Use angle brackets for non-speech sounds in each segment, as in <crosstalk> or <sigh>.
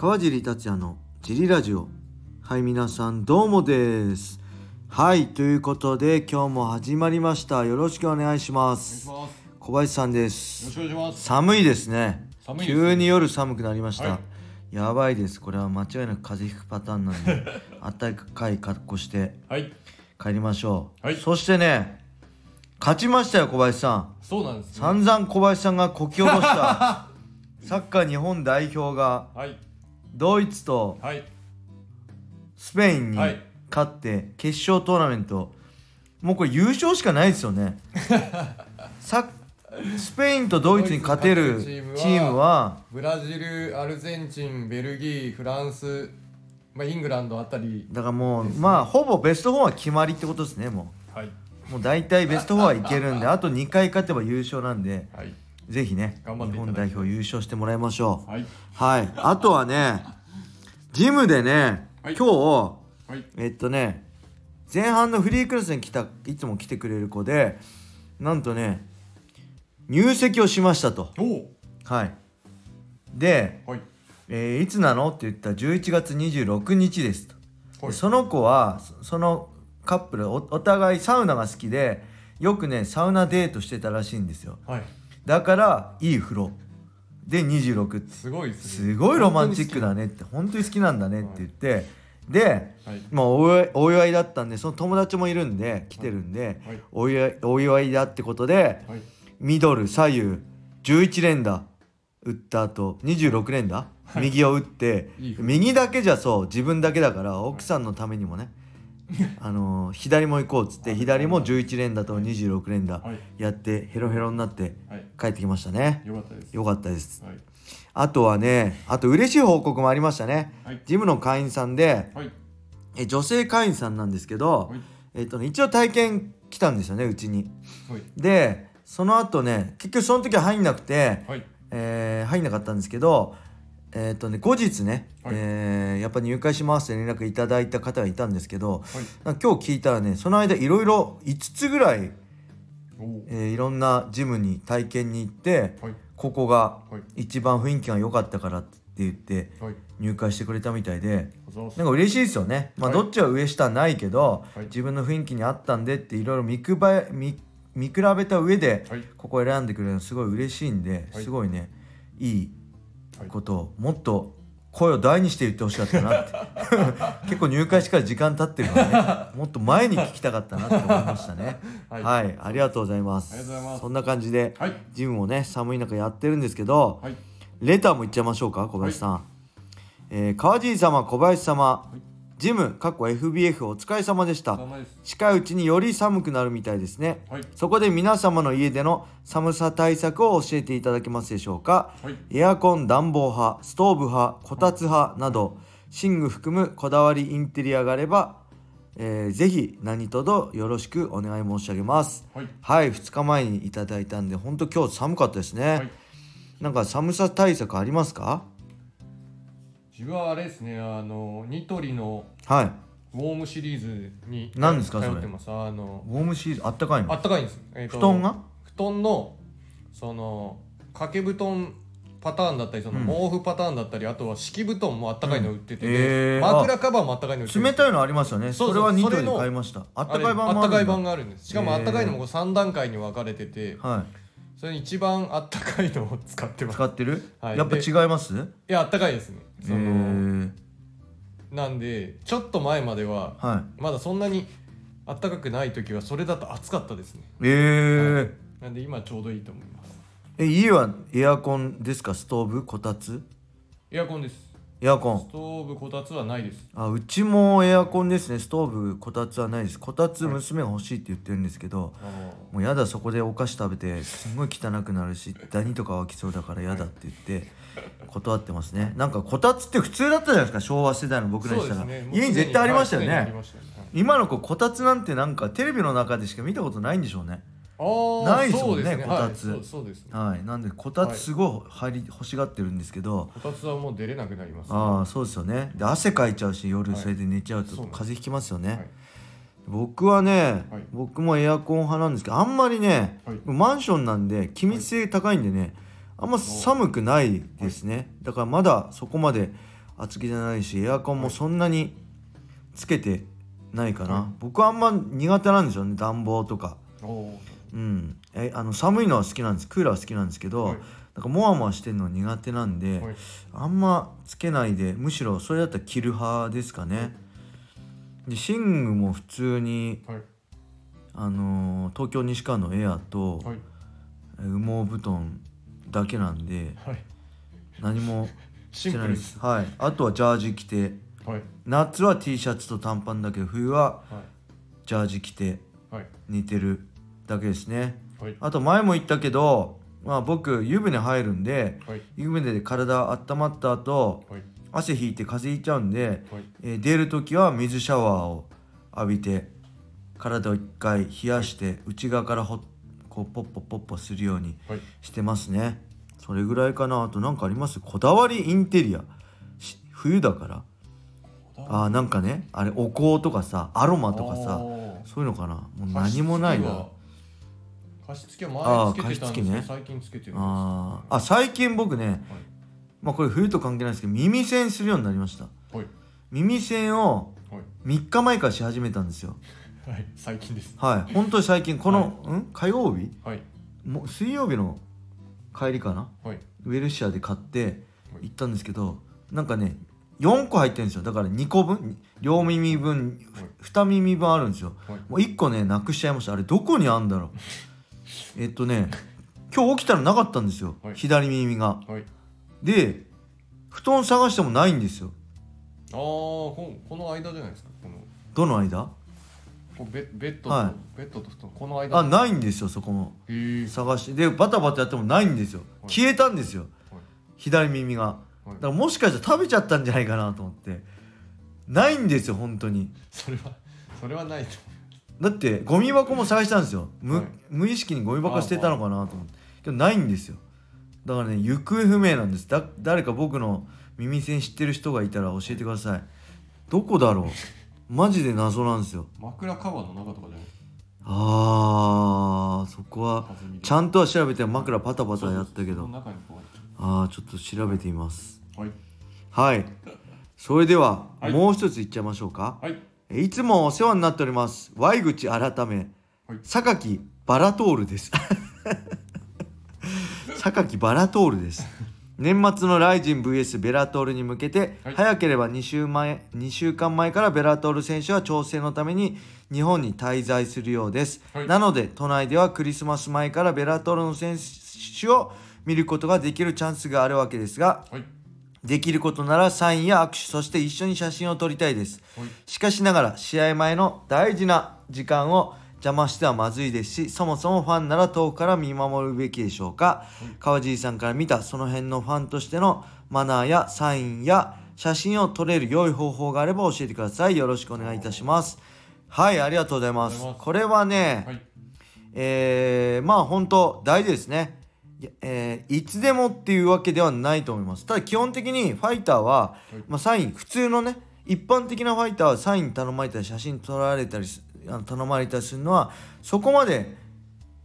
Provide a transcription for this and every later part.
川尻達也のジリラジオ。はい皆さんどうもです。はいということで今日も始まりました。よろしくお願いします。小林さんでよろす。しくお願いします。寒いですね。ね急に夜寒くなりました、はい。やばいです。これは間違いなく風邪ひくパターンなんで <laughs> 暖かい格好してはい、帰りましょう、はい。そしてね勝ちましたよ小林さん。そうなんです、ね。散々小林さんがこき下ろした。<laughs> サッカー日本代表がはい、ドイツとはい、スペインにはい。勝って決勝トーナメント。もうこれ優勝しかないですよね。<laughs> さスペインとドイツに勝てるドイツに勝てるチームはブラジル、アルゼンチン、ベルギー、フランス、まあイングランドあたり。だからもうまあほぼベスト4は決まりってことですねもはい、うもう大体ベスト4はいけるんであと2回勝てば優勝なんで。はい、ぜひね日本代表優勝してもらいましょう。はい、はい。あとはねジムでね、はい。今日はい、えっとね前半のフリークラスに来たいつも来てくれる子でなんとね入籍をしましたと。はい。で、はい、えーいつなのって言ったら11月26日ですと、はい。でその子はそそのカップルおお互いサウナが好きでよくねサウナデートしてたらしいんですよ。はい、だからいい風呂。で26ってすごいですね。すごいロマンチックだね。って本当に好きなんだね。って言って、で、はい。まあ、お祝いお祝いだったんでその友達もいるんで来てるんで、はい。お祝いお祝いだってことではい、ミドル左右11連打打った後26連打、右を打っていい風右だけじゃそう自分だけだから奥さんのためにもね <laughs> あのー左も行こうっつって左も11連打と26連打はい。やってヘロヘロになってはい、帰ってきましたね。よかったです。よかったです。はい、あとはねあと嬉しい報告もありましたね。はい、ジムの会員さんではい、え女性会員さんなんですけど、はい、えっとね、一応体験来たんですよねうちに。はい、でその後ね結局その時は入んなくて、はい、えー入んなかったんですけどえっとね後日ね、はい。えーやっぱ入会しますって連絡いただいた方がいたんですけどはい、今日聞いたらねその間いろいろ5つぐらい、えーいろんなジムに体験に行ってはい、ここがはい、一番雰囲気が良かったからって言ってはい、入会してくれたみたいでなんか嬉しいですよね、まあ、はい。どっちは上下ないけど、はい。自分の雰囲気に合ったんでっていろいろ見くばえ見見比べた上ではい、ここ選んでくれるのすごい嬉しいんで、はい。すごいねいいことをもっと声を大にして言ってほしかったなって。<laughs> 結構入会してから時間経ってるからね。もっと前に聞きたかったなって思いましたね。<laughs> は、はい。いありがとうございます。ありがとうございます。そんな感じではい、ジムもね寒い中やってるんですけど、はい、レターもいっちゃいましょうか小林さん、えー川尻様小林様、いジム過去 FBF お疲れ様でした。近いうちにより寒くなるみたいですね。はい、そこで皆様の家での寒さ対策を教えていただけますでしょうか。はい、エアコン暖房派ストーブ派こたつ派など寝具含むこだわりインテリアがあれば、えーぜひ何卒よろしくお願い申し上げます。はい、はい2日前にいただいたんで本当今日寒かったですね、はい。なんか寒さ対策ありますか？自分はあれですね、あのニトリのはい。ウォームシリーズに何ですかそれ？通ってます。あのウォームシーズンあったかいの？あったかいんです。えーと布団が？布団のその掛け布団パターンだったりそのうん。毛布パターンだったり、あとは敷布団もあったかいの売ってて、うんへー枕カバーもあったかいの売ってて。冷たいのありますよね。そうそう。それはニトリで買いました。ああったかい版もあるんだ。あったかい版があるんです。しかもあったかいのもこう3段階に分かれてて。はそれに一番あったかいのを使っています。使ってる、はい。やっぱ違います？いやあったかいですね。えその、ー、なんでちょっと前までははい。まだそんなにあったかくない時はそれだと暑かったですね。えー。なんで今ちょうどいいと思います。え家はエアコンですか？ストーブ？こたつ？エアコンですエアコン。ストーブこたつはないです。あうちもエアコンですね。ストーブこたつはないです。こたつ娘が欲しいって言ってるんですけど、あもうやだそこでお菓子食べてすごい汚くなるしダニとか湧きそうだからやだって言って断ってますね。なんかこたつって普通だったじゃないですか昭和世代の僕らにしたら、ね。家に絶対ありましたよね、はい。今の子こたつなんてなんかテレビの中でしか見たことないんでしょうねないですもんねこたつはい。そうそうです。ねはい。なんでこたつすごい入り欲しがってるんですけど、こたつはもう出れなくなります、ああそうですよね。で汗かいちゃうし夜はい。それで寝ちゃうと風邪ひきますよね、はい。僕はね、はい。僕もエアコン派なんですけどあんまりね、はい。マンションなんで気密性高いんでねあんま寒くないですね、だからまだそこまで厚着じゃないしエアコンもそんなにつけてないかな、はい。僕はあんま苦手なんですよね暖房とかうん。えあの寒いのは好きなんです。クーラーは好きなんですけど、はい。なんかモワモワしてるのは苦手なんで、はい。あんまつけないでむしろそれだったら着る派ですかね。で寝具も普通にはい。あのー東京西川のエアと、羽毛布団だけなんではい。何もしてないです。すはい。あとはジャージ着て。はい。夏は T シャツと短パンだけど冬ははい。ジャージ着てはい。寝てるだけですね。はい。あと前も言ったけど、まあ、僕湯船入るんではい。湯船で体温まった後はい。汗ひいて風邪ひいちゃうんで、はい。えー出る時は水シャワーを浴びて体を一回冷やして内側からほこうポッポポッポするようにはいしてますねそれぐらいかなあと何かありますこだわりインテリアし冬だからあーなんかねあれお香とかさアロマとかさそういうのかなもう何もないな加湿器は前つけてたんですけど、ね最近つけてるんですあー。あ最近僕ねまあこれ冬と関係ないですけど耳栓するようになりました。はい。耳栓をはい。3日前からし始めたんですよ。はい。最近です。はい。本当に最近この、ん？火曜日？はい。もう水曜日の帰りかな？はい。ウェルシアで買ってはい。行ったんですけどなんかね4個入ってるんですよ。だから2個分？両耳分2耳分あるんですよ。はい。もう1個ねなくしちゃいました。あれどこにあんだろうえっとね今日起きたらなかったんですよ、はい。左耳が。はい。で布団探してもないんですよ。ああここの間じゃないですか？この。どの間？こうベベッドと、はい。ベッドと布団。この間。あないんですよそこも。へえ探してでバタバタやってもないんですよ。はい。消えたんですよ。はい。左耳が。はい。だからもしかしたら食べちゃったんじゃないかなと思って。ないんですよ本当に。それはそれはないとだってゴミ箱も探したんですよ。無,、はい。無意識にゴミ箱捨てたのかなと思って。けどないんですよ。だからね行方不明なんです。だ誰か僕の耳栓知ってる人がいたら教えてください。どこだろう？マジで謎なんですよ。枕カバーの中とかじゃない？あーそこはちゃんとは調べて枕パタパタやったけど。ああちょっと調べてみます。うはい。はい。それでは、はい。もう一ついっちゃいましょうか。はいいつもお世話になっております。Y 口改め。はい。榊バラトールです。<laughs> 榊バラトールです。年末のライジン VS ベラトールに向けて、はい。早ければ2週前2週間前からベラトール選手は調整のために日本に滞在するようです、はい。なので都内ではクリスマス前からベラトールの選手を見ることができるチャンスがあるわけですがはいできることならサインや握手そして一緒に写真を撮りたいです。はい。しかしながら試合前の大事な時間を邪魔してはまずいですしそもそもファンなら遠くから見守るべきでしょうか。川尻さんから見たその辺のファンとしてのマナーやサインや写真を撮れる良い方法があれば教えてください。よろしくお願いいたします。はい。ありがとうございます。これはね、はい。えーまあ本当大事ですね、えーいつでもっていうわけではないと思います。ただ基本的にファイターは、はい。まあ、サイン普通のね一般的なファイターはサイン頼まれたり写真撮られたりすあの頼まれたりするのはそこまで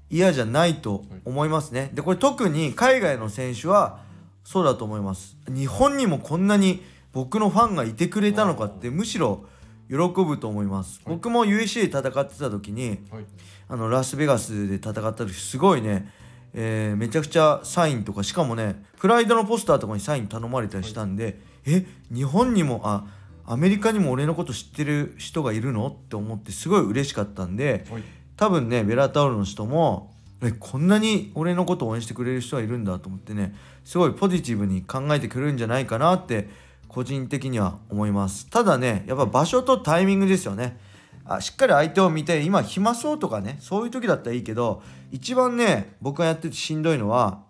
嫌じゃないと思いますね。でこれ特に海外の選手はそうだと思います。日本にもこんなに僕のファンがいてくれたのかってむしろ喜ぶと思います、はい。僕も USC で戦ってた時にはい。あのラスベガスで戦った時すごいね、えーめちゃくちゃサインとかしかもねプライドのポスターとかにサイン頼まれたりしたんで、え日本にもあアメリカにも俺のこと知ってる人がいるのって思ってすごい嬉しかったんではい。多分ねベラタオルの人もえこんなに俺のことを応援してくれる人がいるんだと思ってねすごいポジティブに考えてくれるんじゃないかなって個人的には思います。ただねやっぱ場所とタイミングですよねあしっかり相手を見て今暇そうとかねそういう時だったらいいけど一番ね僕がやっててしんどいのは、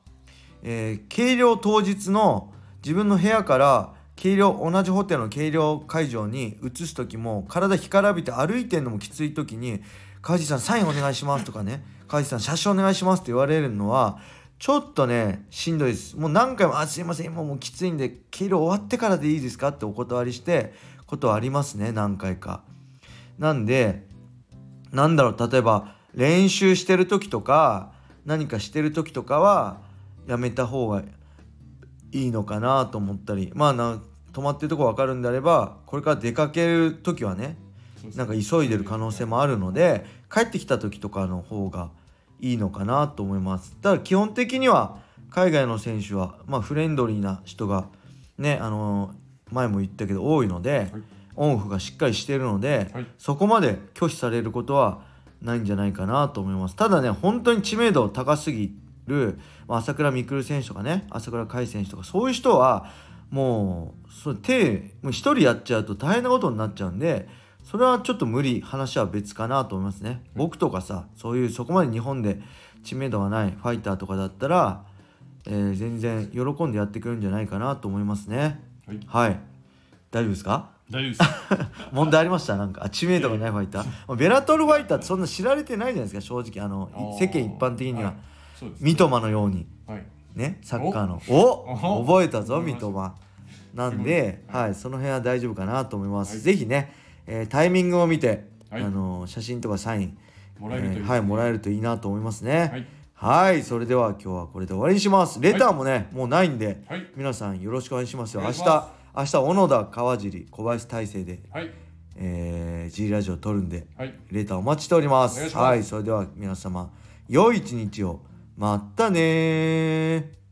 えー計量当日の自分の部屋から計量同じホテルの計量会場に移す時も体干からびて歩いてんのもきつい時に「川地さんサインお願いします」とかね「川地さん写真お願いします」って言われるのはちょっとねしんどいですもう何回も「あすいません今もうきついんで計量終わってからでいいですか?」ってお断りしてことはありますね何回か。なんでなんだろう例えば練習してる時とか何かしてる時とかはやめた方がいいのかなと思ったりまあな止まってるとこ分かるんであればこれから出かける時はねなんか急いでる可能性もあるので帰ってきた時とかの方がいいのかなと思います。ただ基本的には海外の選手は、まあ、フレンドリーな人がねあの前も言ったけど多いので、はいオンオフがしっかりしているので、はい。そこまで拒否されることはないんじゃないかなと思います。ただね本当に知名度高すぎる、まあ、朝倉未来選手とかね朝倉海選手とかそういう人はもうそれ手もう一人やっちゃうと大変なことになっちゃうんでそれはちょっと無理話は別かなと思いますね、僕とかさそういうそこまで日本で知名度がないファイターとかだったら、えー全然喜んでやってくるんじゃないかなと思いますね。はい。はい。大丈夫ですか？大丈夫です。<laughs> 問題ありました？なんか。あ知名度がないファイター、まあベラトルファイターってそんな知られてないじゃないですか正直。あの世間一般的には、はい。三笘のように。はい。ね？サッカーの。お？お？覚えたぞ三笘。なんで、はい、その辺は大丈夫かなと思います、はい。ぜひね、えータイミングを見て、はい。あの写真とかサインもらえるといいね。えーはいもらえるといいなと思いますね。はい。はいそれでは今日はこれで終わりにします。レターもね、もうないんで、はい。皆さんよろしくお願いしますよ。明日明日小野田川尻小林大成で、はい。えー、G ラジオ撮るんではい。レターお待ちしております。はい。それでは皆様良い一日を。またねー